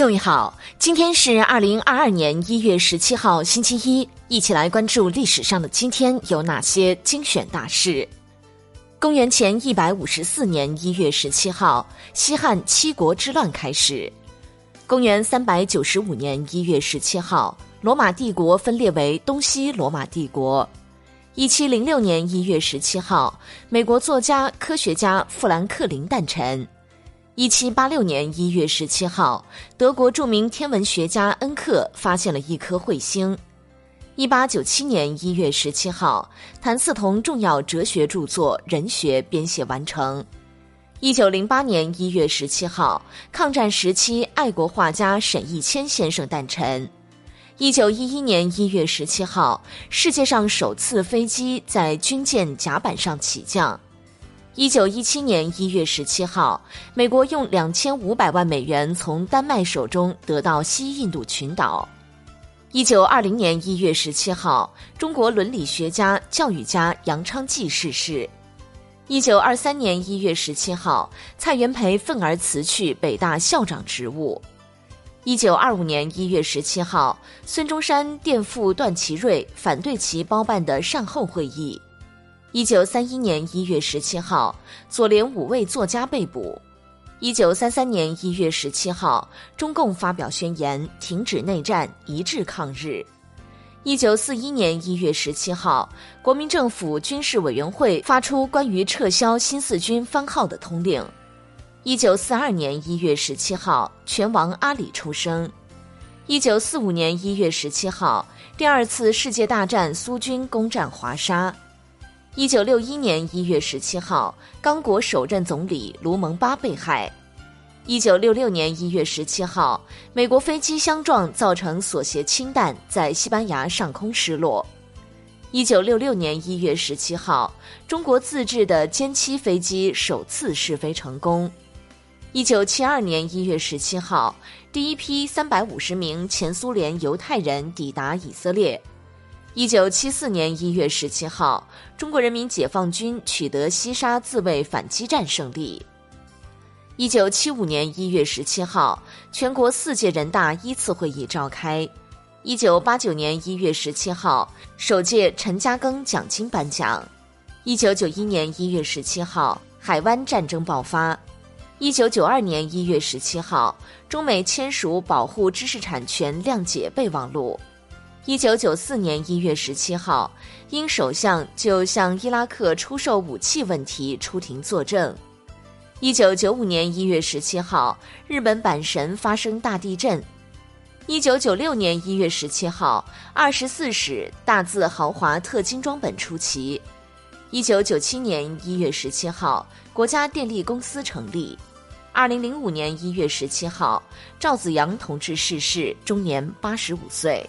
各位好，今天是二零二二年一月十七号，星期一，一起来关注历史上的今天有哪些精选大事。公元前一百五十四年一月十七号，西汉七国之乱开始。公元三百九十五年一月十七号，罗马帝国分裂为东西罗马帝国。一七零六年一月十七号，美国作家、科学家富兰克林诞辰。一七八六年一月十七号，德国著名天文学家恩克发现了一颗彗星。一八九七年一月十七号，谭嗣同重要哲学著作《人学》编写完成。一九零八年一月十七号，抗战时期爱国画家沈亦谦先生诞辰。一九一一年一月十七号，世界上首次飞机在军舰甲板上起降。一九一七年一月十七号，美国用两千五百万美元从丹麦手中得到西印度群岛。一九二零年一月十七号，中国伦理学家、教育家杨昌济逝世。一九二三年一月十七号，蔡元培愤而辞去北大校长职务。一九二五年一月十七号，孙中山垫付段祺瑞，反对其包办的善后会议。一九三一年一月十七号，左联五位作家被捕。一九三三年一月十七号，中共发表宣言，停止内战，一致抗日。一九四一年一月十七号，国民政府军事委员会发出关于撤销新四军番号的通令。一九四二年一月十七号，拳王阿里出生。一九四五年一月十七号，第二次世界大战苏军攻占华沙。一九六一年一月十七号，刚果首任总理卢蒙巴被害。一九六六年一月十七号，美国飞机相撞，造成锁协氢弹在西班牙上空失落。一九六六年一月十七号，中国自制的歼七飞机首次试飞成功。一九七二年一月十七号，第一批三百五十名前苏联犹太人抵达以色列。一九七四年一月十七号，中国人民解放军取得西沙自卫反击战胜利。一九七五年一月十七号，全国四届人大一次会议召开。一九八九年一月十七号，首届陈嘉庚奖金颁奖。一九九一年一月十七号，海湾战争爆发。一九九二年一月十七号，中美签署保护知识产权谅解备忘录。一九九四年一月十七号，英首相就向伊拉克出售武器问题出庭作证。一九九五年一月十七号，日本阪神发生大地震。一九九六年一月十七号，二十四史大字豪华特精装本出齐。一九九七年一月十七号，国家电力公司成立。二零零五年一月十七号，赵子阳同志逝世，终年八十五岁。